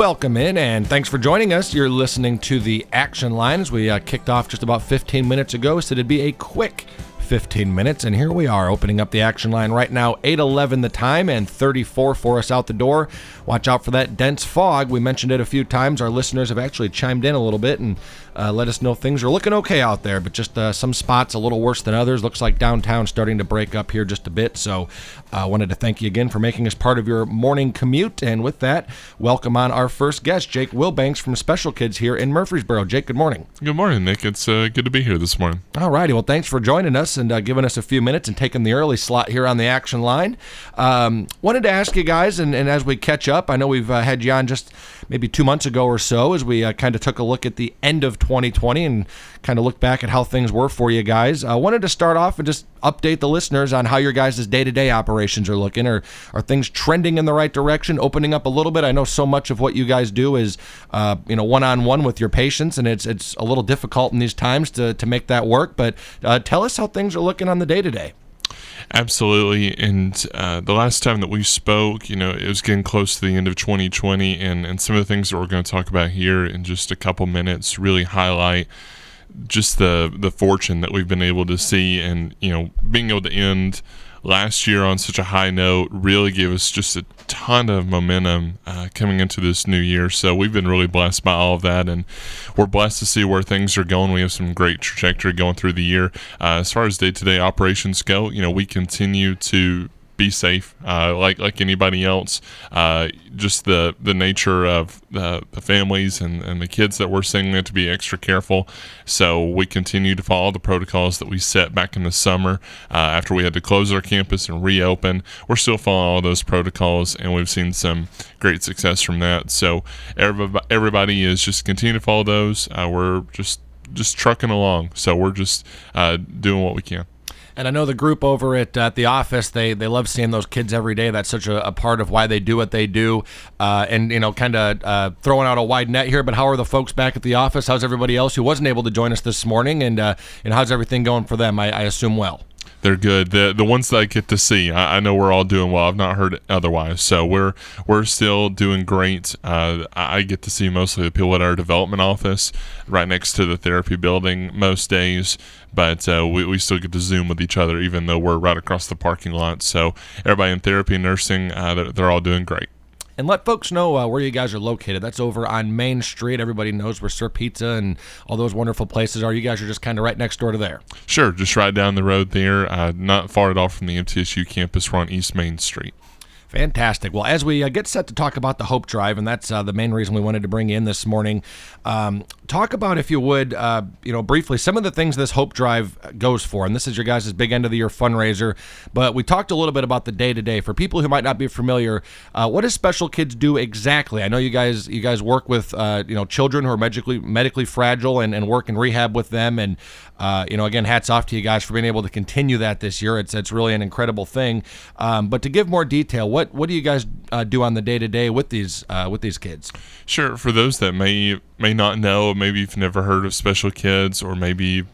Welcome in and thanks for joining us. You're listening to the Action Lines. We uh, kicked off just about 15 minutes ago, so it'd be a quick 15 minutes. And here we are opening up the Action Line right now, 8:11 the time and 34 for us out the door. Watch out for that dense fog. We mentioned it a few times. Our listeners have actually chimed in a little bit and uh, let us know things are looking okay out there, but just uh, some spots a little worse than others. Looks like downtown starting to break up here just a bit. So I uh, wanted to thank you again for making us part of your morning commute. And with that, welcome on our first guest, Jake Wilbanks from Special Kids here in Murfreesboro. Jake, good morning. Good morning, Nick. It's uh, good to be here this morning. All righty. Well, thanks for joining us and uh, giving us a few minutes and taking the early slot here on the action line. Um, wanted to ask you guys, and, and as we catch up, I know we've uh, had you on just maybe two months ago or so as we uh, kind of took a look at the end of 2020 and kind of look back at how things were for you guys. I wanted to start off and just update the listeners on how your guys' day-to-day operations are looking. Are are things trending in the right direction? Opening up a little bit. I know so much of what you guys do is, uh, you know, one-on-one with your patients, and it's it's a little difficult in these times to to make that work. But uh, tell us how things are looking on the day-to-day. Absolutely. And uh, the last time that we spoke, you know, it was getting close to the end of 2020, and, and some of the things that we're going to talk about here in just a couple minutes really highlight just the the fortune that we've been able to see, and you know, being able to end last year on such a high note really gave us just a ton of momentum uh, coming into this new year. So we've been really blessed by all of that, and we're blessed to see where things are going. We have some great trajectory going through the year. Uh, as far as day to day operations go, you know, we continue to be safe, uh, like like anybody else. Uh, just the the nature of the, the families and, and the kids that we're seeing there to be extra careful. So we continue to follow the protocols that we set back in the summer uh, after we had to close our campus and reopen. We're still following all those protocols, and we've seen some great success from that. So everybody, everybody is just continue to follow those. Uh, we're just just trucking along. So we're just uh, doing what we can. And I know the group over at, at the office, they, they love seeing those kids every day. That's such a, a part of why they do what they do. Uh, and, you know, kind of uh, throwing out a wide net here, but how are the folks back at the office? How's everybody else who wasn't able to join us this morning? And, uh, and how's everything going for them? I, I assume well. They're good. The the ones that I get to see, I, I know we're all doing well. I've not heard otherwise, so we're we're still doing great. Uh, I get to see mostly the people at our development office, right next to the therapy building, most days. But uh, we, we still get to zoom with each other, even though we're right across the parking lot. So everybody in therapy nursing, uh, they're, they're all doing great. And let folks know uh, where you guys are located. That's over on Main Street. Everybody knows where Sir Pizza and all those wonderful places are. You guys are just kind of right next door to there. Sure, just right down the road there, uh, not far at all from the MTSU campus. We're on East Main Street. Fantastic. Well, as we uh, get set to talk about the Hope Drive, and that's uh, the main reason we wanted to bring in this morning, um, talk about, if you would, uh, you know, briefly some of the things this Hope Drive goes for. And this is your guys' big end of the year fundraiser. But we talked a little bit about the day to day for people who might not be familiar. Uh, what does Special Kids do exactly? I know you guys you guys work with uh, you know children who are medically medically fragile and, and work in rehab with them. And uh, you know, again, hats off to you guys for being able to continue that this year. It's it's really an incredible thing. Um, but to give more detail, what what what do you guys uh, do on the day to day with these uh, with these kids? Sure. For those that may may not know, maybe you've never heard of Special Kids, or maybe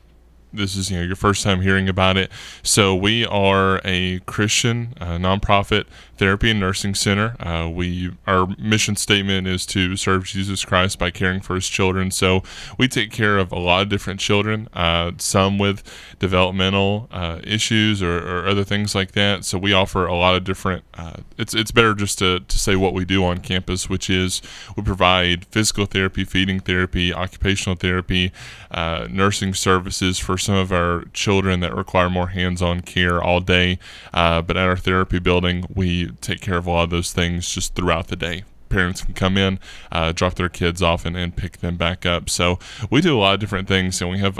this is you know your first time hearing about it. So we are a Christian uh, nonprofit therapy and nursing center. Uh, we our mission statement is to serve Jesus Christ by caring for His children. So we take care of a lot of different children, uh, some with developmental uh, issues or, or, other things like that. So we offer a lot of different. Uh, it's it's better just to, to say what we do on campus, which is we provide physical therapy, feeding therapy, occupational therapy, uh, nursing services for some of our children that require more hands-on care all day. but at our therapy building, we take care of a lot of those things just throughout the day. parents can come in, uh, drop their kids off, and, and pick them back up. So we do a lot of different things, and we have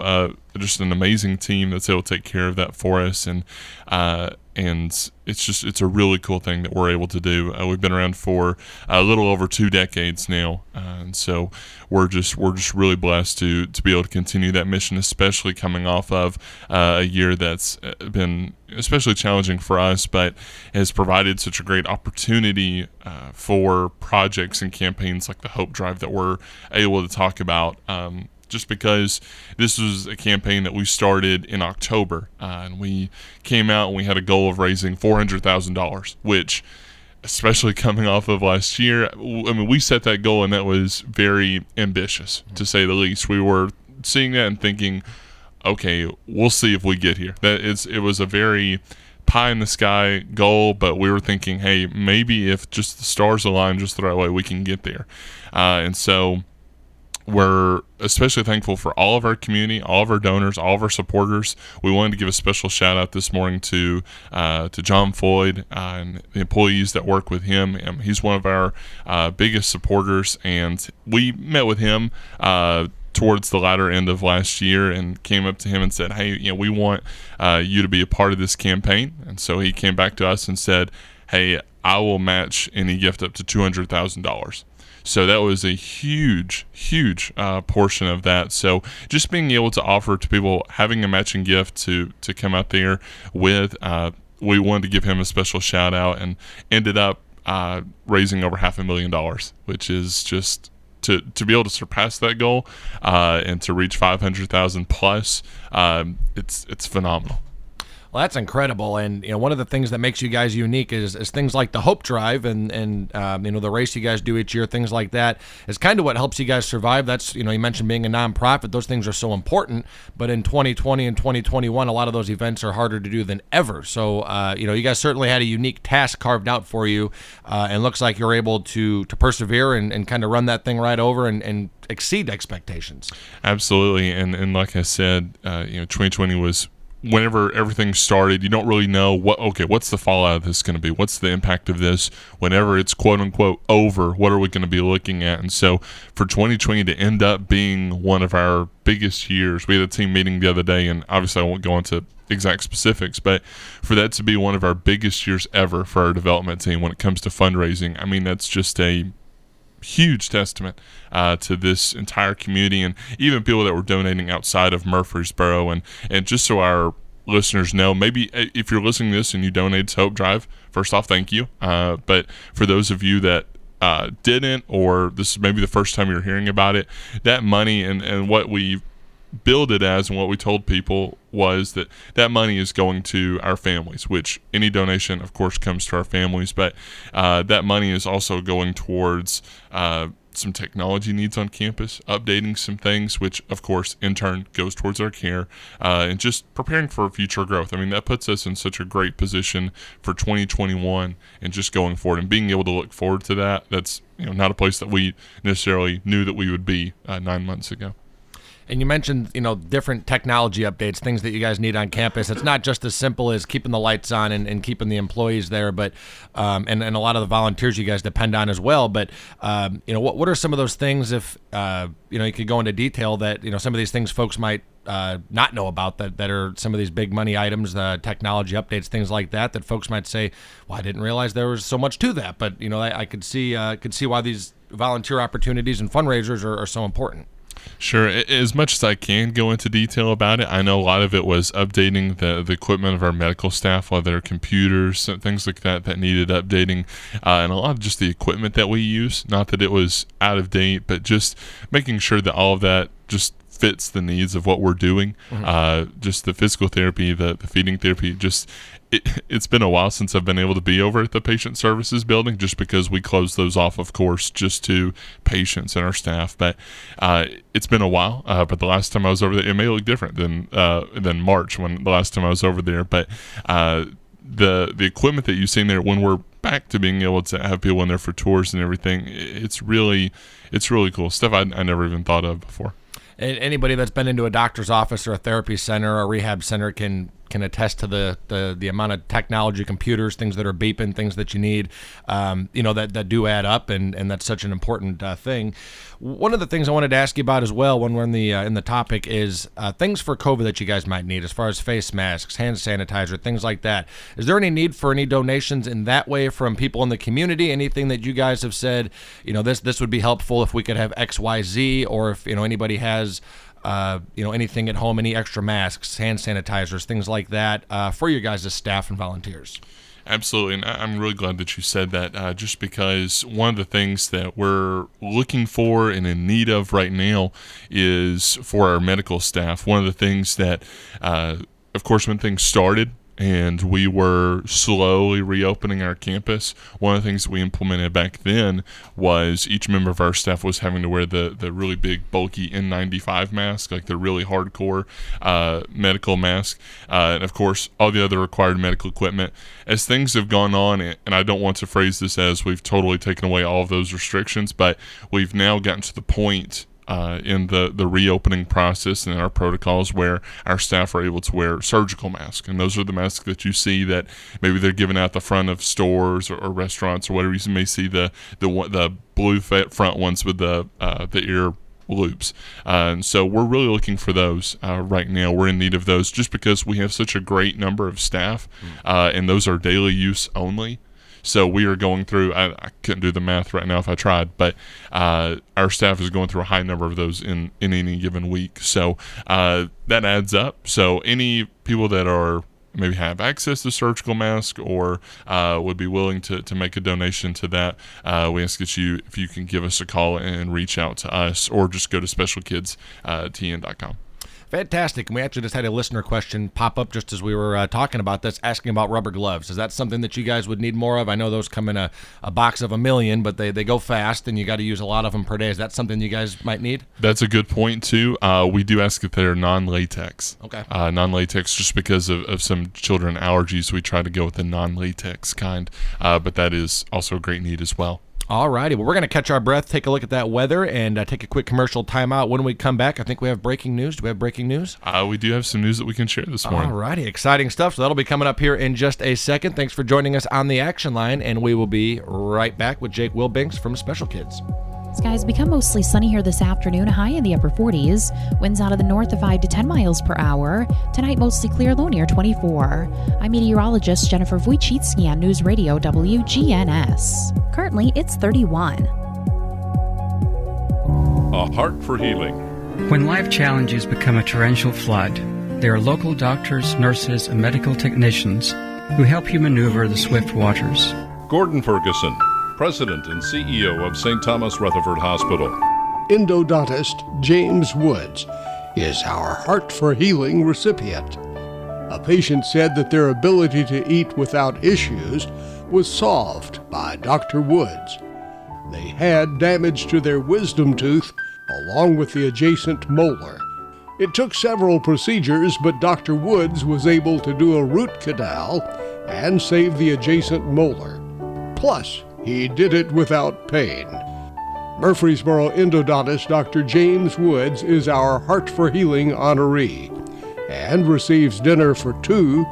uh, just an amazing team that's able to take care of that for us. And uh, and it's just it's a really cool thing that we're able to do. Uh, we've been around for a little over two decades now, uh, and so we're just we're just really blessed to to be able to continue that mission, especially coming off of uh, a year that's been especially challenging for us, but has provided such a great opportunity uh, for projects and campaigns like the Hope Drive that we're able to talk about. Um, just because this was a campaign that we started in October, uh, and we came out and we had a goal of raising four hundred thousand dollars, which, especially coming off of last year, I mean, we set that goal and that was very ambitious to say the least. We were seeing that and thinking, okay, we'll see if we get here. That it's it was a very pie in the sky goal, but we were thinking, hey, maybe if just the stars align just the right way, we can get there. Uh, and so we're especially thankful for all of our community, all of our donors, all of our supporters. We wanted to give a special shout out this morning to uh, to John Floyd uh, and the employees that work with him. Um, he's one of our uh, biggest supporters, and we met with him uh, towards the latter end of last year and came up to him and said, "Hey, you know, we want uh, you to be a part of this campaign." And so he came back to us and said, "Hey, I will match any gift up to two hundred thousand dollars." So that was a huge, huge uh, portion of that. So just being able to offer to people having a matching gift to to come out there with, uh, we wanted to give him a special shout out and ended up uh, raising over half a million dollars, which is just to, to be able to surpass that goal uh, and to reach 500,000 plus, um, it's it's phenomenal. Well, that's incredible, and you know one of the things that makes you guys unique is, is things like the Hope Drive and and um, you know the race you guys do each year, things like that is kind of what helps you guys survive. That's you know you mentioned being a nonprofit; those things are so important. But in 2020 and 2021, a lot of those events are harder to do than ever. So uh, you know you guys certainly had a unique task carved out for you, uh, and looks like you're able to to persevere and, and kind of run that thing right over and, and exceed expectations. Absolutely, and and like I said, uh, you know, 2020 was whenever everything started. You don't really know what okay, what's the fallout of this going to be? What's the impact of this? Whenever it's quote unquote over, what are we going to be looking at? And so for 2020 to end up being one of our biggest years, we had a team meeting the other day, and obviously I won't go into exact specifics, but for that to be one of our biggest years ever for our development team when it comes to fundraising, I mean that's just a huge testament uh, to this entire community and even people that were donating outside of Murfreesboro. And, and just so our listeners know, maybe uh, if you're listening to this and you donate to Hope Drive, first off, thank you. Uh, but for those of you that uh, didn't, or this is maybe the first time you're hearing about it, that money and, and what we billed it as and what we told people was that that money is going to our families which any donation of course comes to our families but uh, that money is also going towards uh, some technology needs on campus updating some things which of course in turn goes towards our care uh, and just preparing for future growth. I mean that puts us in such a great position for 2021 and just going forward and being able to look forward to that that's you know not a place that we necessarily knew that we would be uh, nine months ago And you mentioned, you know, different technology updates, things that you guys need on campus. It's not just as simple as keeping the lights on and, and keeping the employees there, but um, and, and a lot of the volunteers you guys depend on as well. But um, you know, what what are some of those things? If uh, you know, you could go into detail that you know some of these things folks might uh, not know about that that are some of these big money items, the technology updates, things like that. That folks might say, "Well, I didn't realize there was so much to that." But you know, I, I could see uh, could see why these volunteer opportunities and fundraisers are, are so important. Sure. As much as I can go into detail about it, I know a lot of it was updating the, the equipment of our medical staff, whether computers, things like that that needed updating, uh, and a lot of just the equipment that we use. Not that it was out of date, but just making sure that all of that just fits the needs of what we're doing. Uh, just the physical therapy, the, the feeding therapy, just it, it's been a while since I've been able to be over at the patient services building just because we closed those off, of course, just to patients and our staff. But uh, it's been a while. Uh, but the last time I was over there, it may look different than uh, than March when the last time I was over there. But uh, the the equipment that you've seen there, when we're back to being able to have people in there for tours and everything, it's really it's really cool stuff I, I never even thought of before. Anybody that's been into a doctor's office or a therapy center or a rehab center can can attest to the, the the amount of technology, computers, things that are beeping, things that you need, um, you know, that, that do add up, and, and that's such an important uh, thing. One of the things I wanted to ask you about as well, when we're in the uh, in the topic, is uh, things for COVID that you guys might need, as far as face masks, hand sanitizer, things like that. Is there any need for any donations in that way from people in the community? Anything that you guys have said, you know, this this would be helpful if we could have X, Y, Z, or if you know anybody has uh, you know, anything at home, any extra masks, hand sanitizers, things like that uh, for your guys' as staff and volunteers. Absolutely, and I'm really glad that you said that. Uh, just because one of the things that we're looking for and in need of right now is for our medical staff. One of the things that, uh, of course, when things started and we were slowly reopening our campus, one of the things we implemented back then was each member of our staff was having to wear the, the really big, bulky N95 mask, like the really hardcore uh, medical mask. Uh, and of course, all the other required medical equipment. As things have gone on, and I don't want to phrase this as we've totally taken away all of those restrictions, but we've now gotten to the point uh, in the, the reopening process and our protocols where our staff are able to wear surgical masks. And those are the masks that you see that maybe they're giving out the front of stores or, or restaurants or whatever. You may see the the the blue front ones with the uh, the ear loops. Uh, and so we're really looking for those uh, right now. We're in need of those just because we have such a great number of staff, uh, and those are daily use only. So we are going through. I, I couldn't do the math right now if I tried, but uh, our staff is going through a high number of those in in any given week. So uh, that adds up. So any people that are maybe have access to surgical mask or uh, would be willing to, to make a donation to that, uh, we ask that you if you can give us a call and reach out to us or just go to specialkidstn.com. Fantastic. And we actually just had a listener question pop up just as we were uh, talking about this, asking about rubber gloves. Is that something that you guys would need more of? I know those come in a, a box of a million, but they, they go fast and you got to use a lot of them per day. Is that something you guys might need? That's a good point too. Uh, we do ask if they're non-latex. Okay. Uh, non-latex, just because of, of some children allergies, we try to go with the non-latex kind. Uh, but that is also a great need as well. All righty. Well, we're going to catch our breath, take a look at that weather, and uh, take a quick commercial timeout. When we come back, I think we have breaking news. Do we have breaking news? Uh, we do have some news that we can share this morning. All righty. Exciting stuff. So that'll be coming up here in just a second. Thanks for joining us on the action line, and we will be right back with Jake Wilbanks from Special Kids. Skies become mostly sunny here this afternoon, a high in the upper 40s. Winds out of the north of 5 to 10 miles per hour. Tonight, mostly clear, low near 24. I'm meteorologist Jennifer Wojcicki on News Radio WGNS. Currently, it's 31. A Heart for Healing. When life challenges become a torrential flood, there are local doctors, nurses, and medical technicians who help you maneuver the swift waters. Gordon Ferguson, President and CEO of St. Thomas Rutherford Hospital. endodontist James Woods is our Heart for Healing recipient. A patient said that their ability to eat without issues was solved by Dr. Woods. They had damage to their wisdom tooth along with the adjacent molar. It took several procedures, but Dr. Woods was able to do a root canal and save the adjacent molar. Plus, he did it without pain. Murfreesboro endodontist Dr. James Woods is our Heart for Healing honoree and receives dinner for two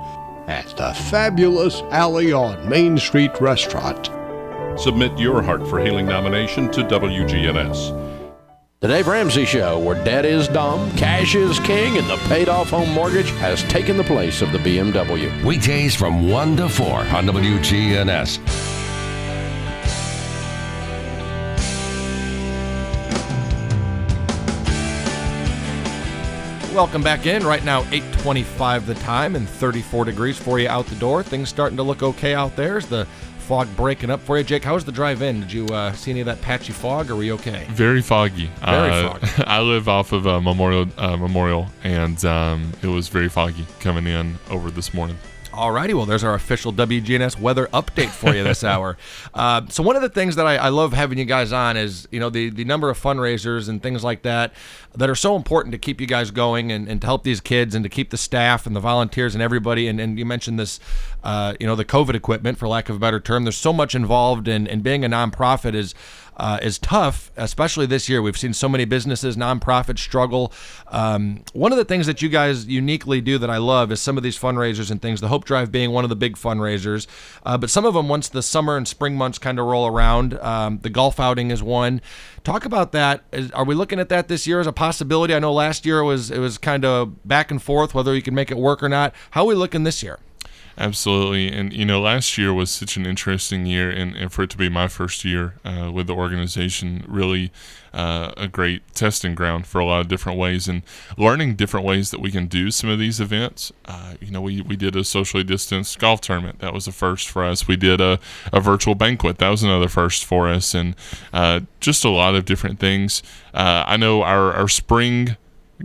at the fabulous Alley on Main Street restaurant. Submit your Heart for Healing nomination to WGNS. The Dave Ramsey Show, where debt is dumb, cash is king, and the paid off home mortgage has taken the place of the BMW. Weekdays from 1 to 4 on WGNS. Welcome back in. Right now, 825 the time and 34 degrees for you out the door. Things starting to look okay out there. Is the fog breaking up for you? Jake, how was the drive in? Did you uh, see any of that patchy fog? Or were you okay? Very foggy. Very Uh, foggy. I live off of uh, Memorial uh, Memorial, and um, it was very foggy coming in over this morning. Alrighty, well, there's our official WGNS weather update for you this hour. Uh, so one of the things that I, I love having you guys on is, you know, the, the number of fundraisers and things like that that are so important to keep you guys going and, and to help these kids and to keep the staff and the volunteers and everybody. And, and you mentioned this, uh, you know, the COVID equipment, for lack of a better term. There's so much involved in, in being a nonprofit is uh, is tough, especially this year. We've seen so many businesses, nonprofits struggle. Um, one of the things that you guys uniquely do that I love is some of these fundraisers and things. The Hope Drive being one of the big fundraisers, uh, but some of them once the summer and spring months kind of roll around. Um, the golf outing is one. Talk about that. Is, are we looking at that this year as a possibility? I know last year it was it was kind of back and forth whether you can make it work or not. How are we looking this year? Absolutely. And, you know, last year was such an interesting year, and, and for it to be my first year uh, with the organization, really uh, a great testing ground for a lot of different ways and learning different ways that we can do some of these events. Uh, you know, we, we did a socially distanced golf tournament. That was a first for us. We did a, a virtual banquet. That was another first for us. And uh, just a lot of different things. Uh, I know our, our spring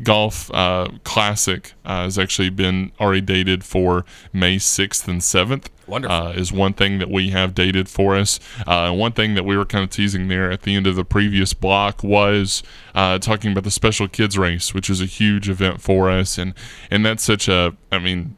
golf uh, classic uh, has actually been already dated for May 6th and 7th. Wonderful. Uh, is one thing that we have dated for us. Uh, one thing that we were kind of teasing there at the end of the previous block was uh, talking about the special kids race, which is a huge event for us. And, and that's such a, I mean,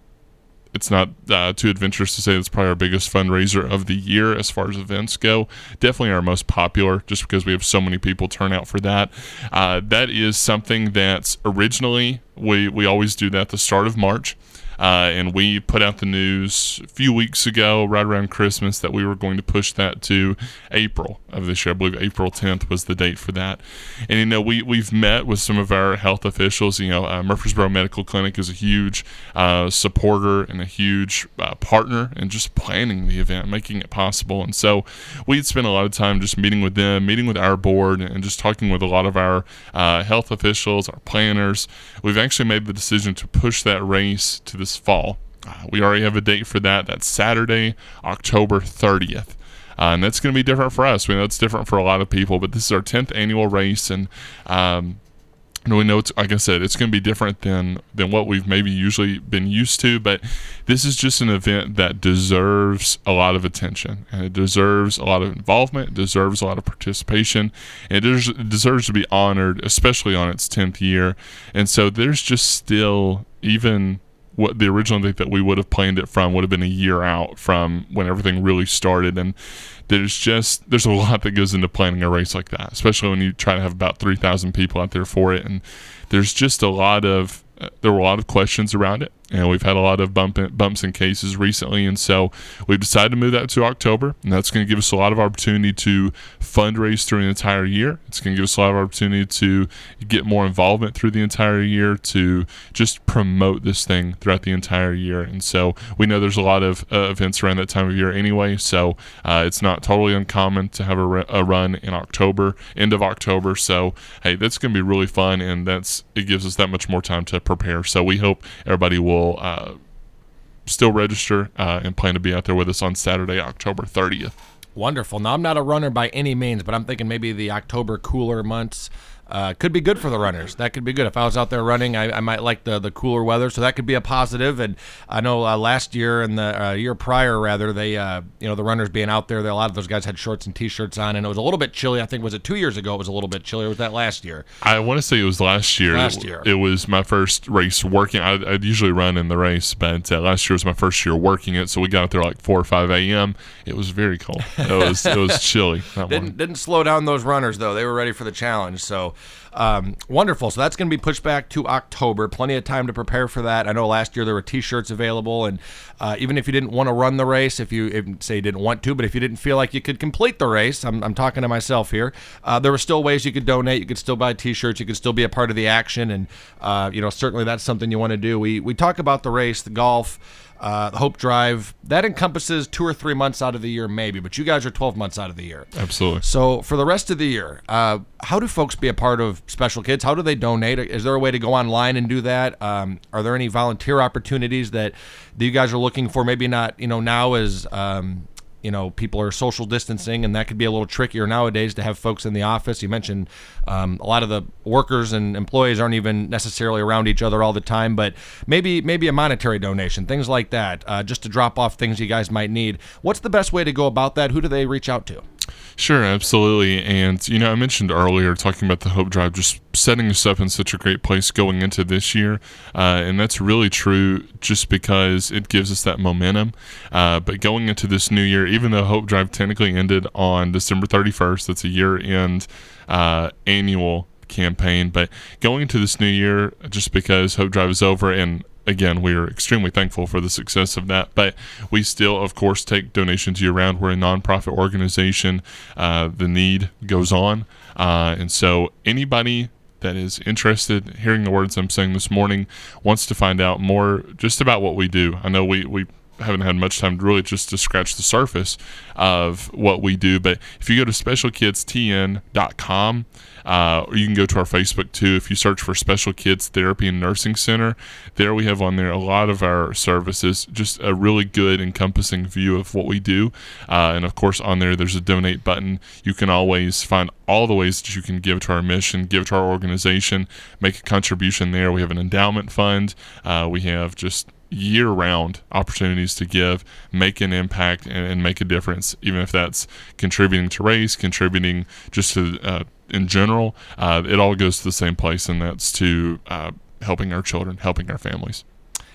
it's not uh, too adventurous to say it's probably our biggest fundraiser of the year as far as events go. Definitely our most popular, just because we have so many people turn out for that. Uh, that is something that's originally we we always do that at the start of March. Uh, and we put out the news a few weeks ago, right around Christmas, that we were going to push that to April of this year. I believe April 10th was the date for that. And you know, we we've met with some of our health officials. You know, uh, Murfreesboro Medical Clinic is a huge uh, supporter and a huge uh, partner in just planning the event, making it possible. And so we'd spent a lot of time just meeting with them, meeting with our board, and just talking with a lot of our uh, health officials, our planners. We've actually made the decision to push that race to this fall. Uh, we already have a date for that. That's Saturday, October 30th. Uh, and that's going to be different for us. We know it's different for a lot of people, but this is our 10th annual race. And, um, and we know it's like I said, it's going to be different than than what we've maybe usually been used to. But this is just an event that deserves a lot of attention, and it deserves a lot of involvement. It deserves a lot of participation, and it des- it deserves to be honored, especially on its tenth year. And so there's just still even what the original date that we would have planned it from would have been a year out from when everything really started. And there's just there's a lot that goes into planning a race like that especially when you try to have about 3000 people out there for it. And there's just a lot of uh, there were a lot of questions around it and we've had a lot of bump bumps and cases recently and so we've decided to move that to october and that's going to give us a lot of opportunity to fundraise through an entire year. It's going to give us a lot of opportunity to get more involvement through the entire year to just promote this thing throughout the entire year. And so we know there's a lot of uh, events around that time of year anyway so uh, it's not totally uncommon to have a, a run in october end of october. So hey that's going to be really fun and that's it gives us that much more time to prepare. So we hope everybody will uh, still register uh, and plan to be out there with us on Saturday, October 30th. Wonderful. Now, I'm not a runner by any means, but I'm thinking maybe the October cooler months uh, could be good for the runners. That could be good. If I was out there running, I, I might like the, the cooler weather, so that could be a positive. And I know uh, last year and the uh, year prior, rather, they uh, you know the runners being out there, a lot of those guys had shorts and t-shirts on, and it was a little bit chilly. I think was it two years ago? It was a little bit chilly. Or was that last year? I want to say it was last year. Last It- year. It was my first race working. I, I'd usually run in the race, but uh, last year was my first year working it. So we got out there like 4 or 5 a.m. It was very cold. It was, it was chilly. That Didn't morning. didn't slow down those runners though. They were ready for the challenge. So um, wonderful. So that's going to be pushed back to October. Plenty of time to prepare for that. I know last year there were T-shirts available, and uh, even if you didn't want to run the race, if you if, say you didn't want to, but if you didn't feel like you could complete the race, I'm, I'm talking to myself here. Uh, there were still ways you could donate. You could still buy T-shirts. You could still be a part of the action, and uh, you know certainly that's something you want to do. We we talk about the race, the golf. Uh, the Hope Drive that encompasses two or three months out of the year, maybe, but you guys are 12 months out of the year. Absolutely. So for the rest of the year, uh, how do folks be a part of Special Kids? How do they donate? Is there a way to go online and do that? Um, are there any volunteer opportunities that, that you guys are looking for? Maybe not, you know, now as um, you know people are social distancing, and that could be a little trickier nowadays to have folks in the office. You mentioned um, a lot of the workers and employees aren't even necessarily around each other all the time, but maybe maybe a monetary donation, things like that, uh, just to drop off things you guys might need. What's the best way to go about that? Who do they reach out to? Sure, absolutely. And, you know, I mentioned earlier talking about the Hope Drive just setting us up in such a great place going into this year. Uh, and that's really true just because it gives us that momentum. Uh, but going into this new year, even though Hope Drive technically ended on December 31st, that's a year end uh, annual campaign. But going into this new year, just because Hope Drive is over and again, we are extremely thankful for the success of that. But we still, of course, take donations year round. We're a nonprofit organization. Uh, the need goes on. Uh, and so anybody that is interested, hearing the words I'm saying this morning, wants to find out more just about what we do. I know we, we haven't had much time to really just to scratch the surface of what we do. But if you go to specialkidstn.com, uh, or you can go to our Facebook too. If you search for Special Kids Therapy and Nursing Center, there we have on there a lot of our services, just a really good encompassing view of what we do. Uh, and of course, on there, there's a donate button. You can always find all the ways that you can give to our mission, give to our organization, make a contribution there. We have an endowment fund. Uh, we have just year round opportunities to give, make an impact, and, and, make a difference, even if that's contributing to race, contributing just to uh, in general. Uh, it all goes to the same place, and that's to uh, helping our children, helping our families.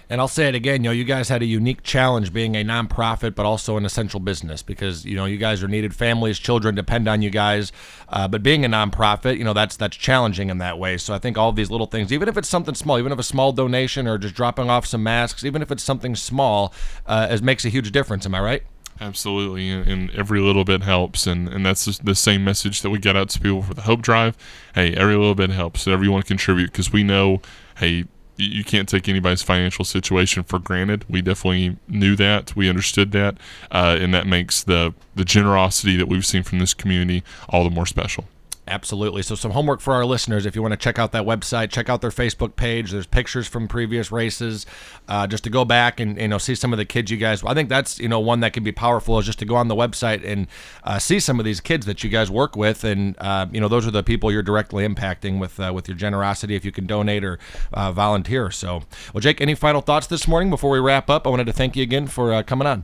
And I'll say it again, you know, you guys had a unique challenge being a nonprofit, but also an essential business because you know you guys are needed. Families, children depend on you guys. Uh, but being a nonprofit, you know, that's that's challenging in that way. So I think all these little things, even if it's something small, even if a small donation or just dropping off some masks, even if it's something small, uh, it makes a huge difference. Am I right? Absolutely, and, every little bit helps, and and that's the same message that we get out to people for the Hope Drive. Hey, every little bit helps. Everyone contribute because we know, hey, you can't take anybody's financial situation for granted. We definitely knew that, we understood that, uh, and that makes the the generosity that we've seen from this community all the more special. Absolutely. So, some homework for our listeners. If you want to check out that website, check out their Facebook page. There's pictures from previous races, uh, just to go back and you know see some of the kids you guys. I think that's you know one that can be powerful is just to go on the website and uh, see some of these kids that you guys work with, and uh, you know those are the people you're directly impacting with uh, with your generosity. If you can donate or uh, volunteer. So, well, Jake, any final thoughts this morning before we wrap up? I wanted to thank you again for uh, coming on.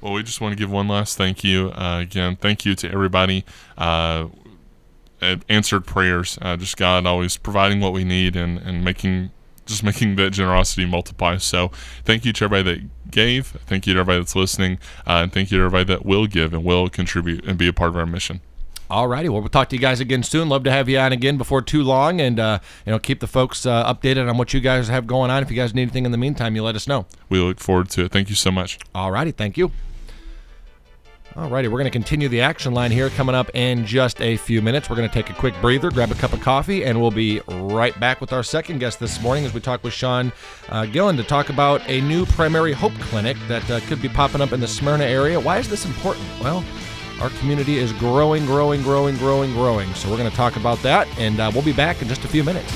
Well, we just want to give one last thank you. again, thank you to everybody answered prayers. Uh, just God always providing what we need and, and making just making that generosity multiply. So thank you to everybody that gave. Thank you to everybody that's listening. Uh, and thank you to everybody that will give and will contribute and be a part of our mission. Alrighty, well, we'll talk to you guys again soon. Love to have you on again before too long, and uh, you know, keep the folks uh, updated on what you guys have going on. If you guys need anything in the meantime, you let us know. We look forward to it. Thank you so much. Alrighty, thank you. Alrighty, we're going to continue the action line here coming up in just a few minutes. We're going to take a quick breather, grab a cup of coffee, and we'll be right back with our second guest this morning as we talk with Sean uh, Gillen to talk about a new primary hope clinic that uh, could be popping up in the Smyrna area. Why is this important? Well, our community is growing, growing, growing, growing, growing. So we're going to talk about that, and uh, we'll be back in just a few minutes.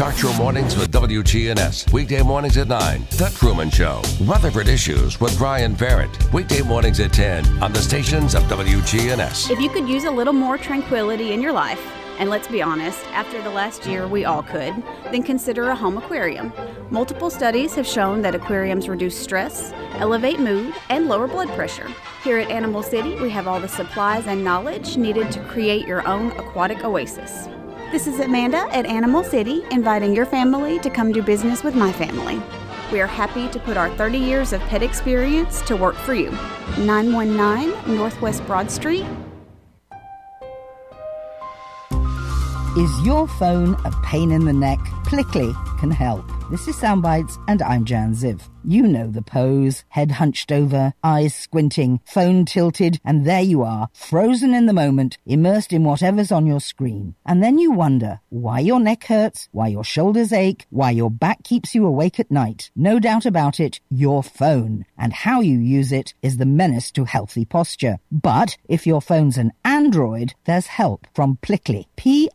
Start your mornings with WGNS. Weekday mornings at 9. The Truman Show. Rutherford Issues with Brian Barrett. Weekday mornings at 10 on the stations of WGNS. If you could use a little more tranquility in your life, and let's be honest, after the last year we all could, then consider a home aquarium. Multiple studies have shown that aquariums reduce stress, elevate mood, and lower blood pressure. Here at Animal City, we have all the supplies and knowledge needed to create your own aquatic oasis. This is Amanda at Animal City, inviting your family to come do business with my family. We are happy to put our 30 years of pet experience to work for you. 919 Northwest Broad Street. Is your phone a pain in the neck? Plicly can help. This is Soundbites, and I'm Jan Ziv. You know the pose. Head hunched over, eyes squinting, phone tilted, and there you are, frozen in the moment, immersed in whatever's on your screen. And then you wonder why your neck hurts, why your shoulders ache, why your back keeps you awake at night. No doubt about it, your phone. And how you use it is the menace to healthy posture. But if your phone's an Android, there's help from Plicly. P-L-I-C-L-Y.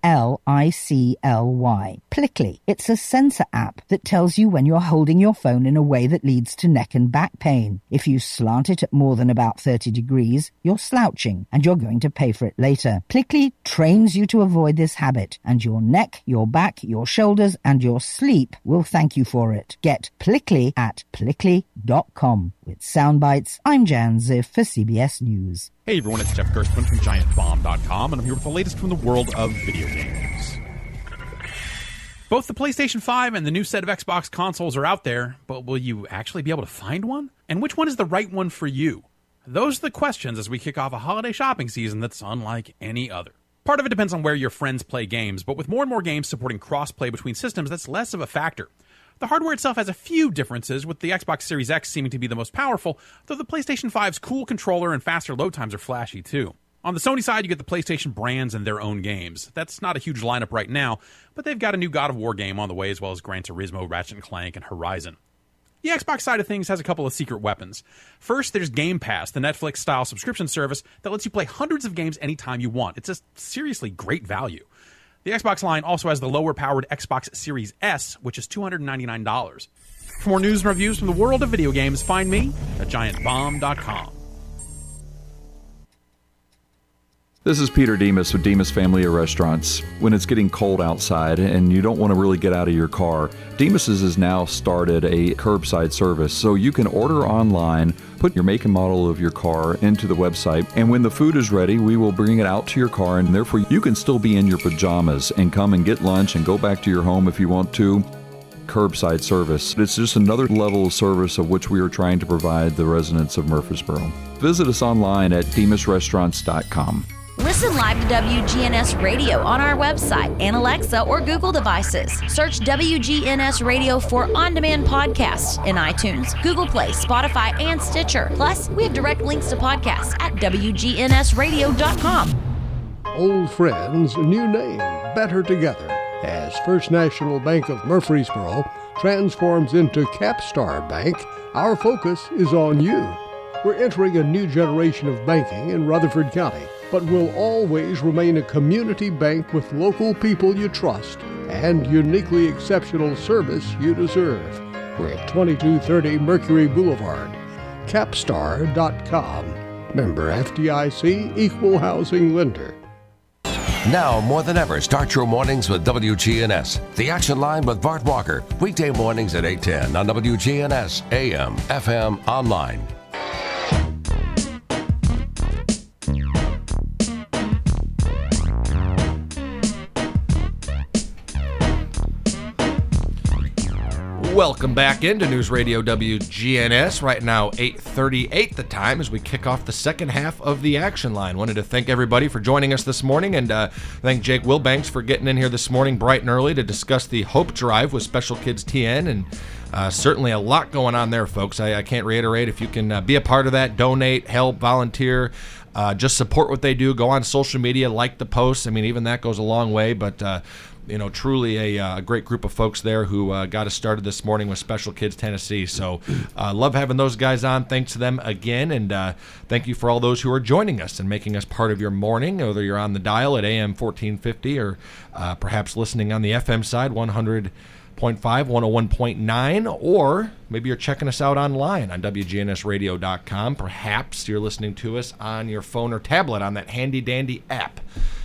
Plicly. It's a sensor app that tells you when you're holding your phone in a way that that leads to neck and back pain. If you slant it at more than about 30 degrees, you're slouching and you're going to pay for it later. Plicly trains you to avoid this habit, and your neck, your back, your shoulders, and your sleep will thank you for it. Get Plicly at plicly.com. With sound bites, I'm Jan Ziff for CBS News. Hey everyone, it's Jeff Gerstmann from GiantBomb.com, and I'm here with the latest from the world of video games. Both the PlayStation 5 and the new set of Xbox consoles are out there, but will you actually be able to find one? And which one is the right one for you? Those are the questions as we kick off a holiday shopping season that's unlike any other. Part of it depends on where your friends play games, but with more and more games supporting cross-play between systems, that's less of a factor. The hardware itself has a few differences, with the Xbox Series X seeming to be the most powerful, though the PlayStation 5's cool controller and faster load times are flashy too. On the Sony side, you get the PlayStation brands and their own games. That's not a huge lineup right now, but they've got a new God of War game on the way, as well as Gran Turismo, Ratchet and Clank, and Horizon. The Xbox side of things has a couple of secret weapons. First, there's Game Pass, the Netflix style subscription service that lets you play hundreds of games anytime you want. It's a seriously great value. The Xbox line also has the lower powered Xbox Series S, which is $299. For more news and reviews from the world of video games, find me at giantbomb.com. This is Peter Demos with Demos Family of Restaurants. When it's getting cold outside and you don't want to really get out of your car, Demos's has now started a curbside service so you can order online, put your make and model of your car into the website, and when the food is ready, we will bring it out to your car and therefore you can still be in your pajamas and come and get lunch and go back to your home if you want to curbside service. It's just another level of service of which we are trying to provide the residents of Murfreesboro. Visit us online at demosrestaurants.com. Listen live to WGNS Radio on our website and Alexa or Google devices. Search WGNS Radio for on demand podcasts in iTunes, Google Play, Spotify, and Stitcher. Plus, we have direct links to podcasts at WGNSradio.com. Old friends, new name, better together. As First National Bank of Murfreesboro transforms into Capstar Bank, our focus is on you. We're entering a new generation of banking in Rutherford County, but will always remain a community bank with local people you trust and uniquely exceptional service you deserve. We're at 2230 Mercury Boulevard. Capstar.com. Member FDIC Equal Housing Lender. Now more than ever, start your mornings with WGNS. The Action Line with Bart Walker. Weekday mornings at 810 on WGNS, AM, FM, online. Welcome back into News Radio WGNS. Right now, 8:38 the time as we kick off the second half of the action line. Wanted to thank everybody for joining us this morning, and uh, thank Jake Wilbanks for getting in here this morning bright and early to discuss the Hope Drive with Special Kids TN and. Uh, certainly a lot going on there, folks. I, I can't reiterate. If you can uh, be a part of that, donate, help, volunteer, uh, just support what they do. Go on social media, like the posts. I mean, even that goes a long way. But uh, you know, truly a, uh, great group of folks there who uh, got us started this morning with Special Kids Tennessee. So, uh, love having those guys on. Thanks to them again, and thank you for all those who are joining us and making us part of your morning, whether you're on the dial at AM 1450 or perhaps listening on the FM side 100. 101.5, 101.9, or maybe you're checking us out online on WGNSradio.com. Perhaps you're listening to us on your phone or tablet on that handy dandy app.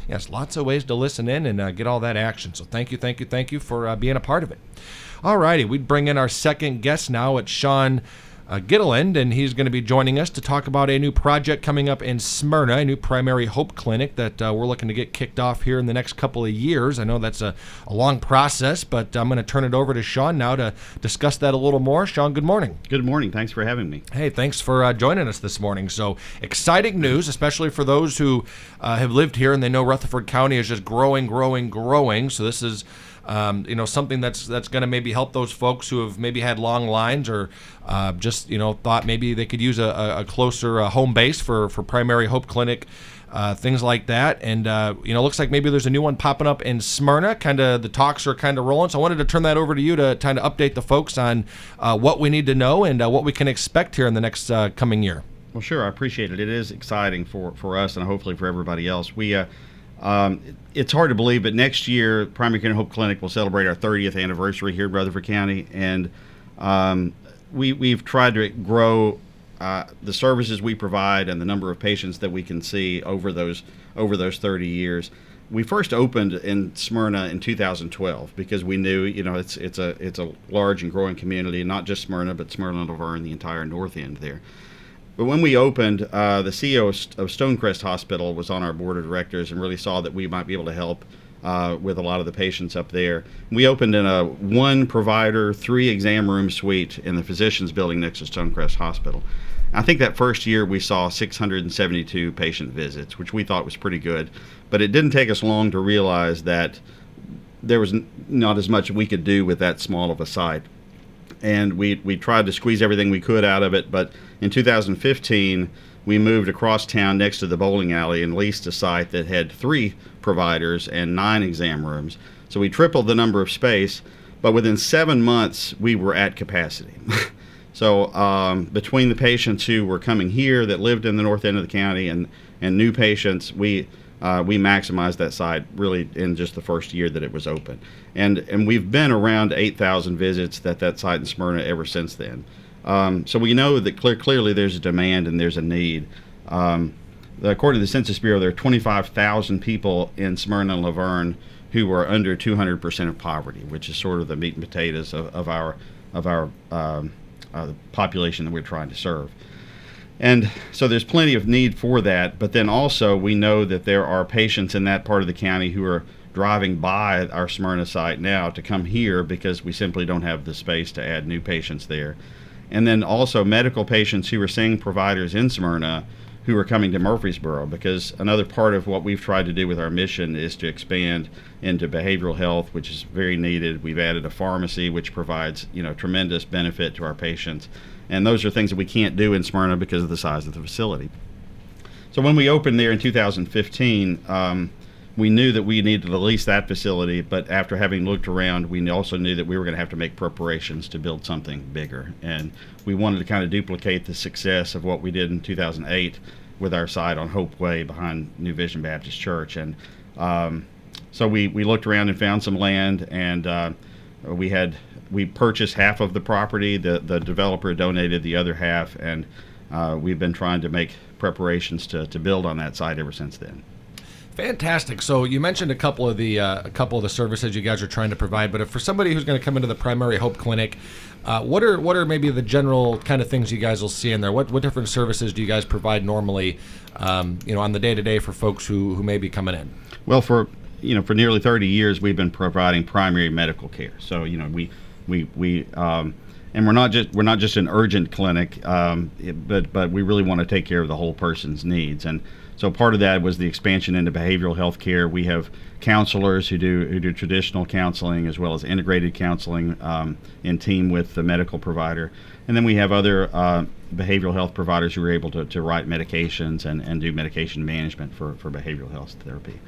Yes, lots of ways to listen in and uh, get all that action. So thank you, thank you, thank you for uh, being a part of it. All righty, we bring in our second guest now. It's Sean uh, Gitteland, and he's going to be joining us to talk about a new project coming up in Smyrna, a new primary hope clinic that uh, we're looking to get kicked off here in the next couple of years. I know that's a, a long process, but I'm going to turn it over to Sean now to discuss that a little more. Sean, good morning. Good morning. Thanks for having me. Hey, thanks for uh, joining us this morning. So exciting news, especially for those who uh, have lived here and they know Rutherford County is just growing, growing, growing. So this is um, you know, something that's that's going to maybe help those folks who have maybe had long lines or uh, just you know thought maybe they could use a, a closer uh, home base for for primary hope clinic. Uh, things like that, and uh, you know, looks like maybe there's a new one popping up in Smyrna. Kind of the talks are kind of rolling, so I wanted to turn that over to you to kind of update the folks on uh, what we need to know and uh, what we can expect here in the next coming year. Well, sure, I appreciate it. It is exciting for for us and hopefully for everybody else. We um, it's hard to believe, but next year, Primary Care and Hope Clinic will celebrate our 30th anniversary here in Rutherford County, and um, we we've tried to grow uh, the services we provide and the number of patients that we can see over those over those 30 years. We first opened in Smyrna in 2012 because we knew, you know, it's it's a it's a large and growing community, not just Smyrna, but Smyrna and La Vergne, the entire north end there. But when we opened, uh, the CEO of Stonecrest Hospital was on our board of directors and really saw that we might be able to help uh, with a lot of the patients up there. We opened in a one provider, three exam room suite in the physicians building next to Stonecrest Hospital. I think that first year we saw 672 patient visits, which we thought was pretty good. But it didn't take us long to realize that there was n- not as much we could do with that small of a site. And we, we tried to squeeze everything we could out of it. But in 2015, we moved across town next to the bowling alley and leased a site that had three providers and nine exam rooms. So we tripled the number of space, but within seven months, we were at capacity. so um, between the patients who were coming here that lived in the north end of the county and, and new patients, we uh, we maximized that site really in just the first year that it was open, and and we've been around 8,000 visits at that site in Smyrna ever since then. Um, so we know that clear, clearly there's a demand and there's a need. Um, according to the Census Bureau, there are 25,000 people in Smyrna and La Vergne who are under 200% of poverty, which is sort of the meat and potatoes of, of our of our um, uh, population that we're trying to serve. And so there's plenty of need for that. But then also we know that there are patients in that part of the county who are driving by our Smyrna site now to come here because we simply don't have the space to add new patients there. And then also medical patients who are seeing providers in Smyrna who are coming to Murfreesboro because another part of what we've tried to do with our mission is to expand into behavioral health, which is very needed. We've added a pharmacy, which provides you know tremendous benefit to our patients, and those are things that we can't do in Smyrna because of the size of the facility. So when we opened there in 2015. Um, we knew that we needed to lease that facility, but after having looked around, we also knew that we were going to have to make preparations to build something bigger. And we wanted to kind of duplicate the success of what we did in 2008 with our site on Hope Way behind New Vision Baptist Church. And um, so we, we looked around and found some land, and uh, we had we purchased half of the property. The the developer donated the other half, and uh, we've been trying to make preparations to, to build on that site ever since then. Fantastic. So you mentioned a couple of the uh, a couple of the services you guys are trying to provide, but if for somebody who's going to come into the Primary Hope Clinic, uh, what are what are maybe the general kind of things you guys will see in there? What what different services do you guys provide normally, um, you know, on the day to day for folks who who may be coming in? Well, for you know, for nearly 30 years, we've been providing primary medical care. So you know, we we we um, and we're not just we're not just an urgent clinic, um, but but we really want to take care of the whole person's needs. And so part of that was the expansion into behavioral health care. We have counselors who do who do traditional counseling as well as integrated counseling um, in team with the medical provider, and then we have other uh, behavioral health providers who are able to, to write medications and, and do medication management for, for behavioral health therapy.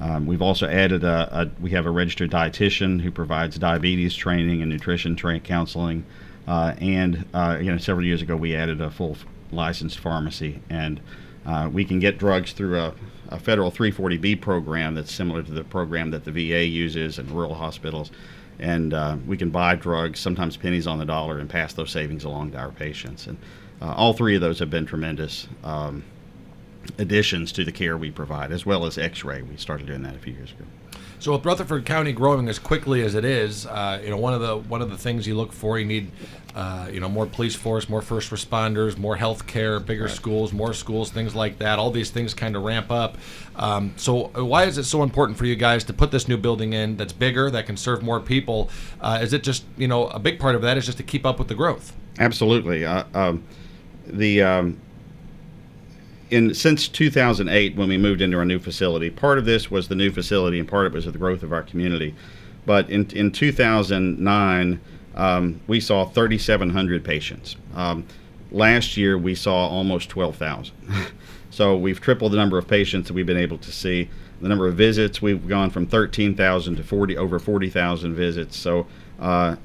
Um, we've also added a, a, we have a registered dietitian who provides diabetes training and nutrition tra- counseling, uh, and uh, you know several years ago we added a full licensed pharmacy and uh, we can get drugs through a, a, federal 340B program that's similar to the program that the VA uses in rural hospitals. And uh, we can buy drugs, sometimes pennies on the dollar, and pass those savings along to our patients. And uh, all three of those have been tremendous um, additions to the care we provide, as well as x ray. We started doing that a few years ago. So with Rutherford County growing as quickly as it is, uh, you know one of the one of the things you look for, you need, uh, you know, more police force, more first responders, more health care, bigger right. schools, more schools, things like that. All these things kind of ramp up. Um, so why is it so important for you guys to put this new building in that's bigger, that can serve more people? Uh, is it just you know a big part of that is just to keep up with the growth? Absolutely. Uh, um, the um, in since 2008 when we moved into our new facility. Part of this was the new facility, and part of it was the growth of our community. But in in 2009, um, we saw 3,700 patients. Um, last year, we saw almost 12,000. so we've tripled the number of patients that we've been able to see. The number of visits, we've gone from 13,000 to 40 over 40,000 visits. So uh,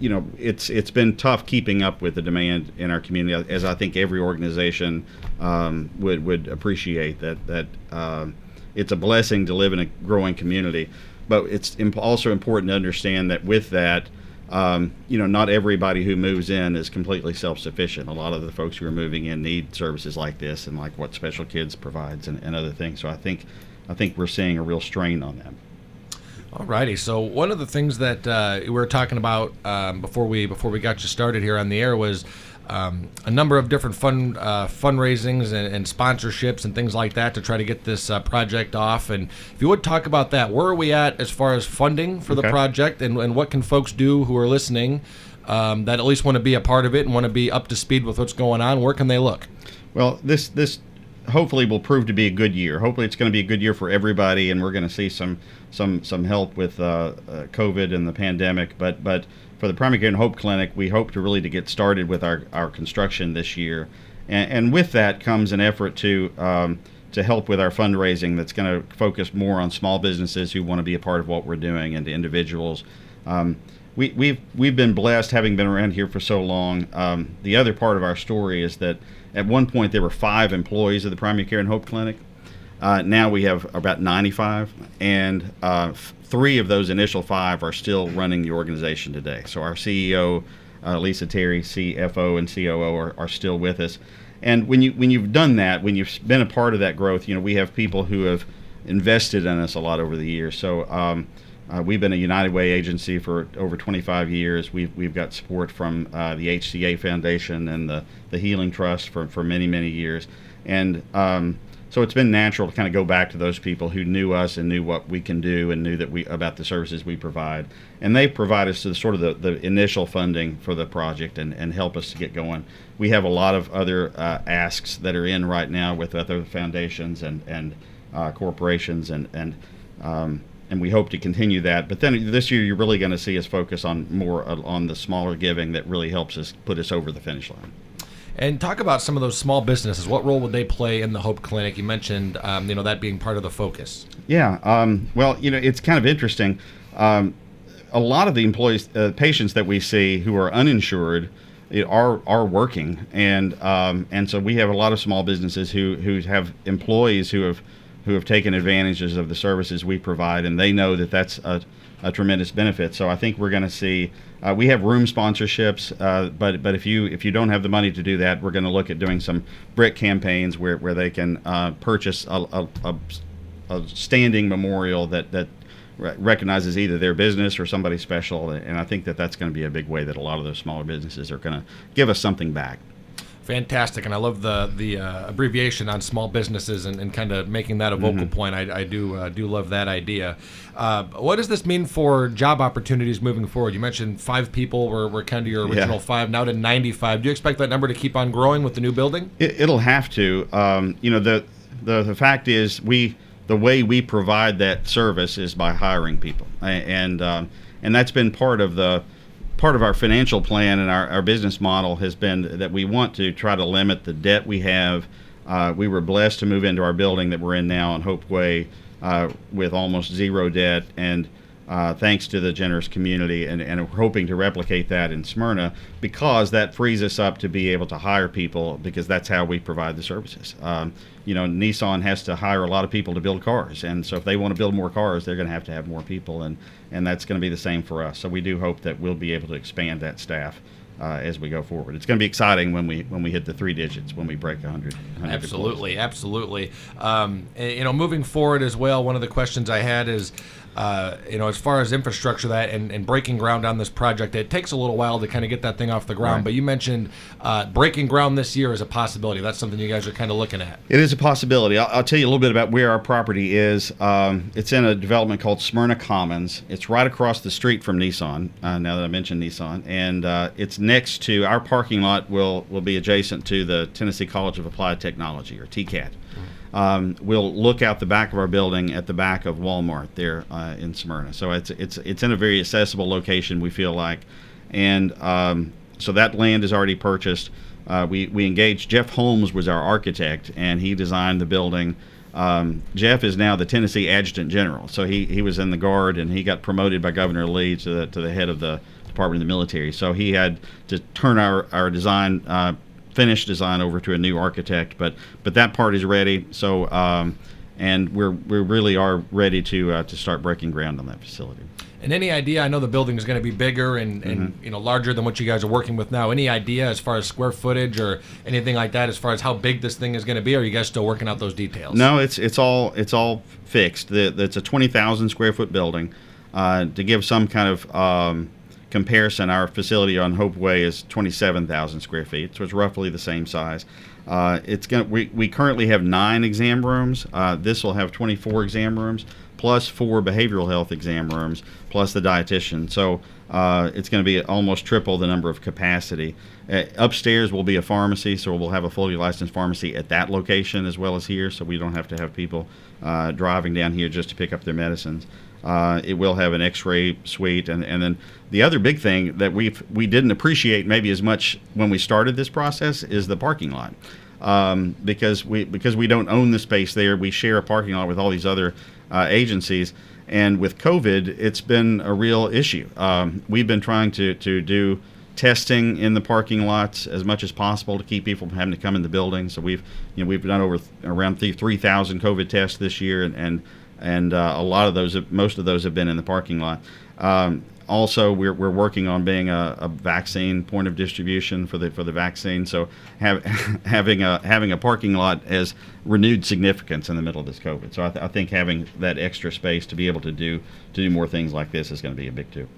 you know, it's it's been tough keeping up with the demand in our community, as I think every organization um, would would appreciate that that uh, it's a blessing to live in a growing community, but it's imp- also important to understand that with that, um, you know, not everybody who moves in is completely self-sufficient. A lot of the folks who are moving in need services like this and like what Special Kids provides and, and other things. So I think, I think we're seeing a real strain on them. Alrighty. So one of the things that uh, we were talking about um, before we before we got you started here on the air was um, a number of different fun uh, fundraisings and, and, sponsorships and things like that to try to get this uh, project off. And if you would talk about that, where are we at as far as funding for the project, and, and what can folks do who are listening um, that at least want to be a part of it and want to be up to speed with what's going on? Where can they look? Well, this this hopefully will prove to be a good year. Hopefully, it's going to be a good year for everybody, and we're going to see some some some help with uh, uh, COVID and the pandemic. But but for the Primary Care and Hope Clinic, we hope to really to get started with our, our construction this year, and, and with that comes an effort to um, to help with our fundraising. That's going to focus more on small businesses who want to be a part of what we're doing, and to individuals. Um, we, we've we've been blessed having been around here for so long. Um, the other part of our story is that at one point there were five employees of the Primary Care and Hope Clinic. Uh, now we have about 95, and uh, f- three of those initial five are still running the organization today. So our CEO, uh, Lisa Terry, CFO, and COO are, are still with us. And when you when you've done that, when you've been a part of that growth, you know we have people who have invested in us a lot over the years. So um, uh, we've been a United Way agency for over 25 years. We've, we've got support from uh, the HCA Foundation and the, the Healing Trust for, for many, many years. And um, so it's been natural to kind of go back to those people who knew us and knew what we can do and knew that we about the services we provide. And they provide us the sort of the, the initial funding for the project and, and help us to get going. We have a lot of other uh, asks that are in right now with other foundations and, and uh, corporations and, and um, and we hope to continue that. But then this year, you're really going to see us focus on more uh, on the smaller giving that really helps us put us over the finish line. And talk about some of those small businesses. What role would they play in the Hope Clinic? You mentioned, um, you know, that being part of the focus. Yeah. Um, well, you know, it's kind of interesting. Um, a lot of the employees, uh, patients that we see who are uninsured, know, are are working, and um, and so we have a lot of small businesses who who have employees who have who have taken advantages of the services we provide, and they know that that's a, a tremendous benefit. So I think we're going to see. Uh, we have room sponsorships, uh, but but if you if you don't have the money to do that, we're going to look at doing some brick campaigns where, where they can uh, purchase a, a, a, a standing memorial that that recognizes either their business or somebody special, and I think that that's going to be a big way that a lot of those smaller businesses are going to give us something back. Fantastic, and I love the the uh, abbreviation on small businesses and, and kind of making that a vocal Mhm. point. I, I do uh, do love that idea. Uh, what does this mean for job opportunities moving forward? You mentioned five people were, were kind of your Yeah. original five, now to 95. Do you expect that number to keep on growing with the new building? It, it'll have to. Um, you know, the, the the fact is, we the way we provide that service is by hiring people, A- and um, and that's been part of the part of our financial plan and our, our business model has been that we want to try to limit the debt we have. Uh, we were blessed to move into our building that we're in now on Hope Way uh, with almost zero debt, and uh, thanks to the generous community, and, and we're hoping to replicate that in Smyrna because that frees us up to be able to hire people because that's how we provide the services. Um, you know, Nissan has to hire a lot of people to build cars, and so if they want to build more cars, they're going to have to have more people, and and that's going to be the same for us. So we do hope that we'll be able to expand that staff. Uh, as we go forward, it's going to be exciting when we when we hit the three digits when we break 100. 100 Absolutely, absolutely. Um, you know, moving forward as well, one of the questions I had is, uh, you know, as far as infrastructure that and, and breaking ground on this project, it takes a little while to kind of get that thing off the ground. Right. But you mentioned uh, breaking ground this year is a possibility. That's something you guys are kind of looking at. It is a possibility. I'll, I'll tell you a little bit about where our property is. Um, it's in a development called Smyrna Commons. It's right across the street from Nissan. Uh, now that I mentioned Nissan, and uh, it's next to our parking lot. will will be adjacent to the Tennessee College of Applied Technology or TCAT. Um, we'll look out the back of our building at the back of Walmart there uh, in Smyrna. So it's it's it's in a very accessible location. We feel like, and um, so that land is already purchased. Uh, we we engaged Jeff Holmes was our architect, and he designed the building. Um, Jeff is now the Tennessee Adjutant General, so he, he was in the Guard and he got promoted by Governor Lee to the to the head of the Department of the Military. So he had to turn our our design uh, finished design over to a new architect, but but that part is ready. So um, and we're we really are ready to uh, to start breaking ground on that facility. And any idea? I know the building is going to be bigger and, and Mhm. you know larger than what you guys are working with now. Any idea as far as square footage or anything like that? As far as how big this thing is going to be? Or are you guys still working out those details? No, it's it's all it's all fixed. The, it's a twenty thousand square foot building. Uh, to give some kind of um, comparison, our facility on Hope Way is twenty seven thousand square feet, so it's roughly the same size. Uh, it's going we, we currently have nine exam rooms. Uh, this will have twenty four exam rooms plus four behavioral health exam rooms plus the dietitian. So uh, it's going to be almost triple the number of capacity. Uh, upstairs will be a pharmacy, so we'll have a fully licensed pharmacy at that location as well as here, so we don't have to have people uh, driving down here just to pick up their medicines. Uh, it will have an X-ray suite, and, and then the other big thing that we we didn't appreciate maybe as much when we started this process is the parking lot, um, because we because we don't own the space there. We share a parking lot with all these other uh, agencies, and with COVID, it's been a real issue. Um, we've been trying to to do testing in the parking lots as much as possible to keep people from having to come in the building. So we've you know we've done over th- around th- three thousand COVID tests this year, and and, and uh, a lot of those, most of those have been in the parking lot. Um, also, we're, we're working on being a, a vaccine point of distribution for the for the vaccine. So have, having a having a parking lot has renewed significance in the middle of this COVID. So I, th- I think having that extra space to be able to do to do more things like this is going to be a big too.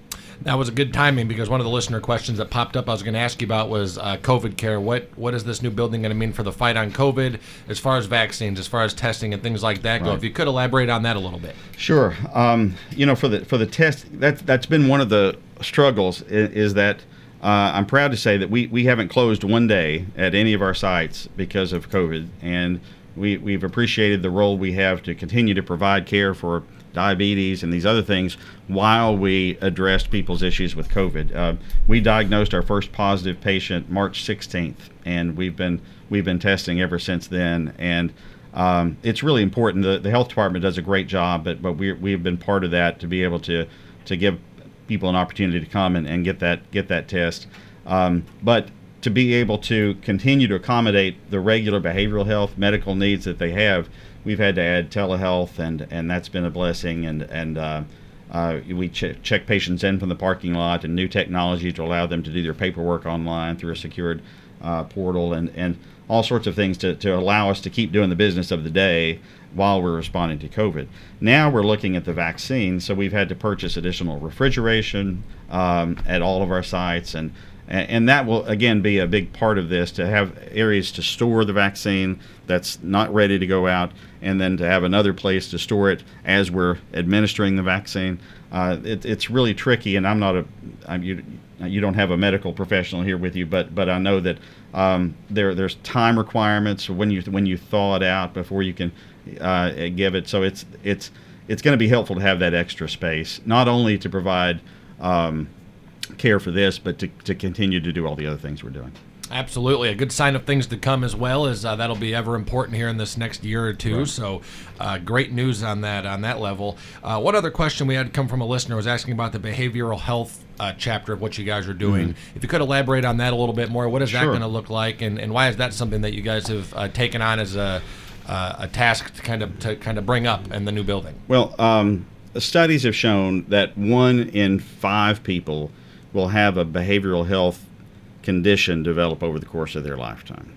That was a good timing because one of the listener questions that popped up I was going to ask you about was uh, COVID care. What what is this new building going to mean for the fight on COVID, as far as vaccines, as far as testing and things like that go? If you could elaborate on that a little bit. Sure. Um, you know, for the for the test, that's that's been one of the struggles. Is, is that uh, I'm proud to say that we we haven't closed one day at any of our sites because of COVID, and we we've appreciated the role we have to continue to provide care for diabetes and these other things while we addressed people's issues with COVID. Uh, we diagnosed our first positive patient March 16th, and we've been we've been testing ever since then. And um, it's really important. The, the health department does a great job, but but we we've been part of that to be able to to give people an opportunity to come and, and get that get that test. Um, but to be able to continue to accommodate the regular behavioral health medical needs that they have, we've had to add telehealth, and and that's been a blessing. And and uh, uh, we ch- check patients in from the parking lot and new technology to allow them to do their paperwork online through a secured uh, portal and and all sorts of things to, to allow us to keep doing the business of the day while we're responding to COVID. Now we're looking at the vaccine, so we've had to purchase additional refrigeration um, at all of our sites, and and that will again be a big part of this to have areas to store the vaccine that's not ready to go out, and then to have another place to store it as we're administering the vaccine. Uh, it, it's really tricky, and I'm not a I'm, you, you don't have a medical professional here with you, but but I know that um, there there's time requirements when you when you thaw it out before you can uh, give it. So it's it's it's going to be helpful to have that extra space, not only to provide um, care for this, but to, to continue to do all the other things we're doing. Absolutely, a good sign of things to come as well as uh, that'll be ever important here in this next year or two. Right. So, uh, great news on that on that level. Uh, one other question we had come from a listener was asking about the behavioral health uh, chapter of what you guys are doing. Mhm. If you could elaborate on that a little bit more, what is that going to look like, and, and why is that something that you guys have uh, taken on as a uh, a task to kind of to kind of bring up in the new building? Well, um, studies have shown that one in five people will have a behavioral health condition develop over the course of their lifetime,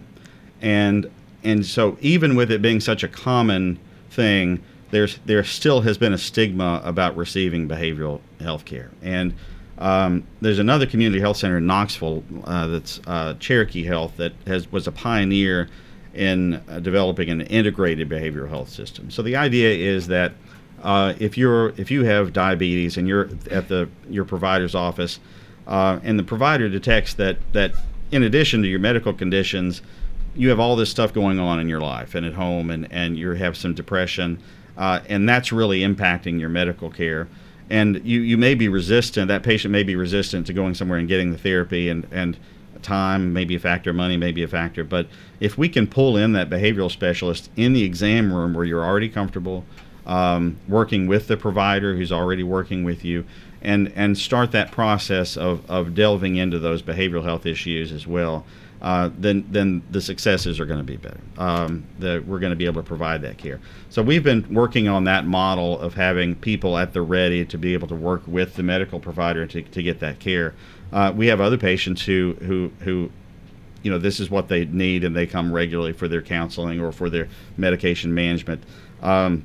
and and so even with it being such a common thing, there's there still has been a stigma about receiving behavioral health care, and um, there's another community health center in Knoxville uh, that's uh, Cherokee Health that has was a pioneer in uh, developing an integrated behavioral health system. So the idea is that uh, if you're if you have diabetes and you're at the your provider's office, uh, and the provider detects that that in addition to your medical conditions, you have all this stuff going on in your life and at home, and and you have some depression, uh, and that's really impacting your medical care. And you, you may be resistant. That patient may be resistant to going somewhere and getting the therapy, and and time may be a factor, money may be a factor. But if we can pull in that behavioral specialist in the exam room where you're already comfortable, um, working with the provider who's already working with you, and and start that process of, of delving into those behavioral health issues as well, uh, then then the successes are going to be better. Um, the, we're going to be able to provide that care. So we've been working on that model of having people at the ready to be able to work with the medical provider to, to get that care. Uh, we have other patients who who who you know this is what they need and they come regularly for their counseling or for their medication management um,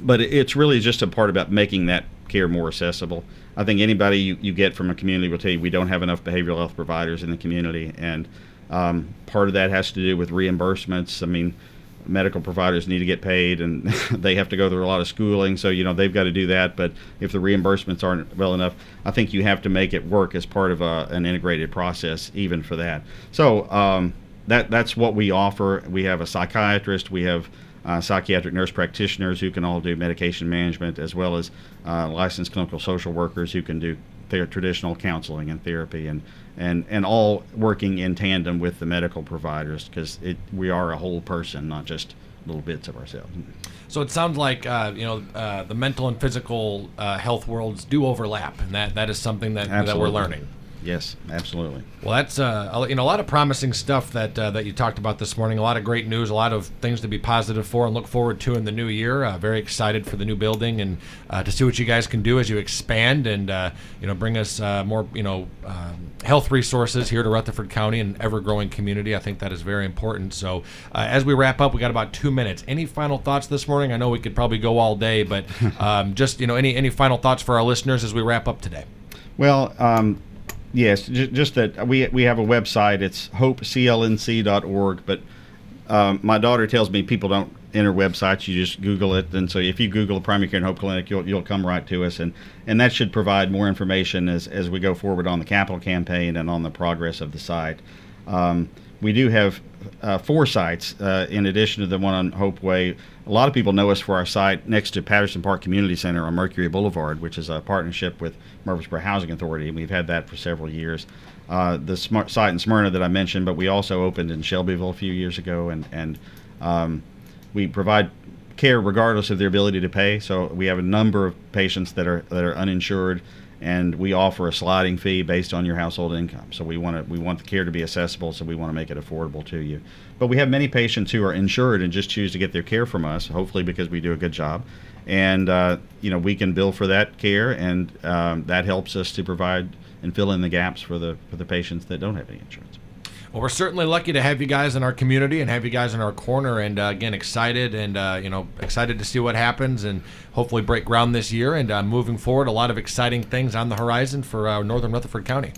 but it's really just a part about making that care more accessible i think anybody you, you get from a community will tell you we don't have enough behavioral health providers in the community. And um, part of that has to do with reimbursements. I mean medical providers need to get paid and they have to go through a lot of schooling. So you know they've got to do that. But if the reimbursements aren't well enough i think you have to make it work as part of a, an integrated process even for that. So um, that that's what we offer. We have a psychiatrist. We have uh, psychiatric nurse practitioners who can all do medication management as well as uh, licensed clinical social workers who can do their traditional counseling and therapy and and and all working in tandem with the medical providers because it we are a whole person not just little bits of ourselves So it sounds like uh, you know uh, the mental and physical uh, health worlds do overlap, and that, that is something that, that we're learning. Yes absolutely Well, that's uh, a- you know a lot of promising stuff that uh, that you talked about this morning. A lot of great news, a lot of things to be positive for and look forward to in the new year. Uh, very excited for the new building and uh, to see what you guys can do as you expand and uh, you know bring us uh, more you know um, health resources here to Rutherford County and ever growing community. I think that is very important. So uh, as we wrap up, we got about two minutes. Any final thoughts this morning? I know we could probably go all day, but um, just you know any any final thoughts for our listeners as we wrap up today. Well, um, yes, just that we we have a website. It's hopeclnc.org. But um, my daughter tells me people don't enter websites. You just Google it, and so if you Google Primary Care and Hope Clinic, you'll you'll come right to us, and and that should provide more information as as we go forward on the capital campaign and on the progress of the site. Um, we do have uh, four sites uh, in addition to the one on Hope Way. A lot of people know us for our site next to Patterson Park Community Center on Mercury Boulevard, which is a partnership with Murfreesboro Housing Authority, and we've had that for several years. Uh, the smart site in Smyrna that I mentioned, but we also opened in Shelbyville a few years ago, and and um, we provide care regardless of their ability to pay. So we have a number of patients that are that are uninsured, and we offer a sliding fee based on your household income. So we want to we want the care to be accessible, so we want to make it affordable to you. But we have many patients who are insured and just choose to get their care from us, hopefully because we do a good job, and uh, you know we can bill for that care, and um, that helps us to provide and fill in the gaps for the for the patients that don't have any insurance. Well, we're certainly lucky to have you guys in our community and have you guys in our corner. And uh, again, excited and uh, you know excited to see what happens and hopefully break ground this year. And uh, moving forward, a lot of exciting things on the horizon for uh, Northern Rutherford County.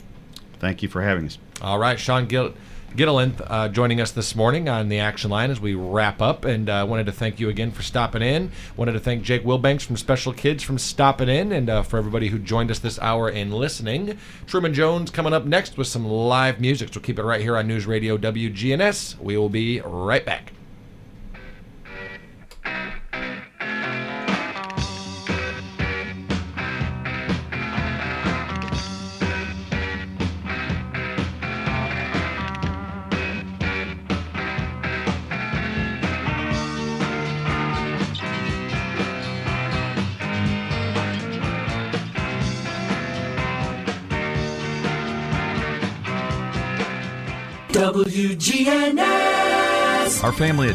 Thank you for having us. All right, Sean Gill- Gittlein uh, joining us this morning on the action line as we wrap up. And uh, wanted to thank you again for stopping in. Wanted to thank Jake Wilbanks from Special Kids from stopping in, and uh, for everybody who joined us this hour and listening. Truman Jones coming up next with some live music. So keep it right here on News Radio WGNS. We will be right back. WGNS. Our family